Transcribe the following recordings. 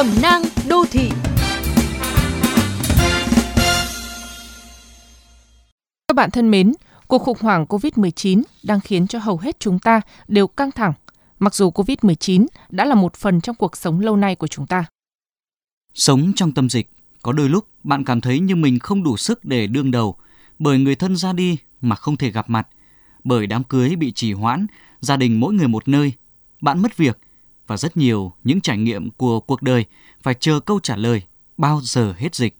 Cẩm nang đô thị Các bạn thân mến, cuộc khủng hoảng COVID-19 đang khiến cho hầu hết chúng ta đều căng thẳng, mặc dù COVID-19 đã là một phần trong cuộc sống lâu nay của chúng ta. Sống trong tâm dịch, có đôi lúc bạn cảm thấy như mình không đủ sức để đương đầu, bởi người thân ra đi mà không thể gặp mặt, bởi đám cưới bị trì hoãn, gia đình mỗi người một nơi, bạn mất việc và rất nhiều những trải nghiệm của cuộc đời phải chờ câu trả lời bao giờ hết dịch.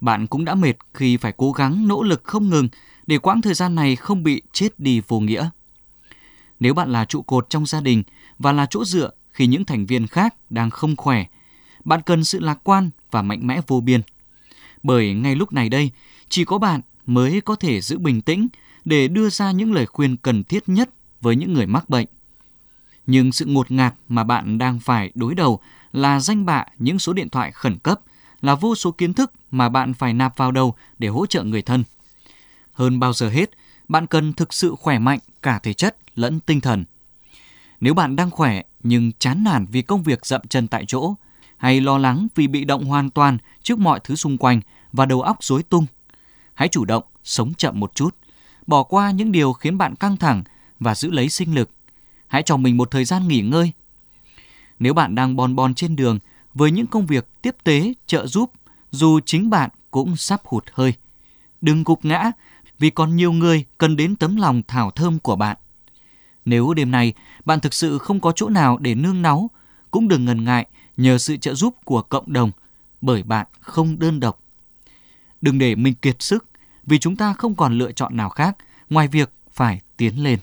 Bạn cũng đã mệt khi phải cố gắng nỗ lực không ngừng để quãng thời gian này không bị chết đi vô nghĩa. Nếu bạn là trụ cột trong gia đình và là chỗ dựa khi những thành viên khác đang không khỏe, bạn cần sự lạc quan và mạnh mẽ vô biên. Bởi ngay lúc này đây, chỉ có bạn mới có thể giữ bình tĩnh để đưa ra những lời khuyên cần thiết nhất với những người mắc bệnh. Nhưng sự ngột ngạt mà bạn đang phải đối đầu là danh bạ những số điện thoại khẩn cấp, là vô số kiến thức mà bạn phải nạp vào đầu để hỗ trợ người thân. Hơn bao giờ hết, bạn cần thực sự khỏe mạnh cả thể chất lẫn tinh thần. Nếu bạn đang khỏe nhưng chán nản vì công việc dậm chân tại chỗ, hay lo lắng vì bị động hoàn toàn trước mọi thứ xung quanh và đầu óc rối tung, hãy chủ động sống chậm một chút, bỏ qua những điều khiến bạn căng thẳng và giữ lấy sinh lực. Hãy cho mình một thời gian nghỉ ngơi. Nếu bạn đang bon bon trên đường với những công việc tiếp tế, trợ giúp, dù chính bạn cũng sắp hụt hơi, đừng gục ngã vì còn nhiều người cần đến tấm lòng thảo thơm của bạn. Nếu đêm nay bạn thực sự không có chỗ nào để nương náu, cũng đừng ngần ngại nhờ sự trợ giúp của cộng đồng, bởi bạn không đơn độc. Đừng để mình kiệt sức, vì chúng ta không còn lựa chọn nào khác ngoài việc phải tiến lên.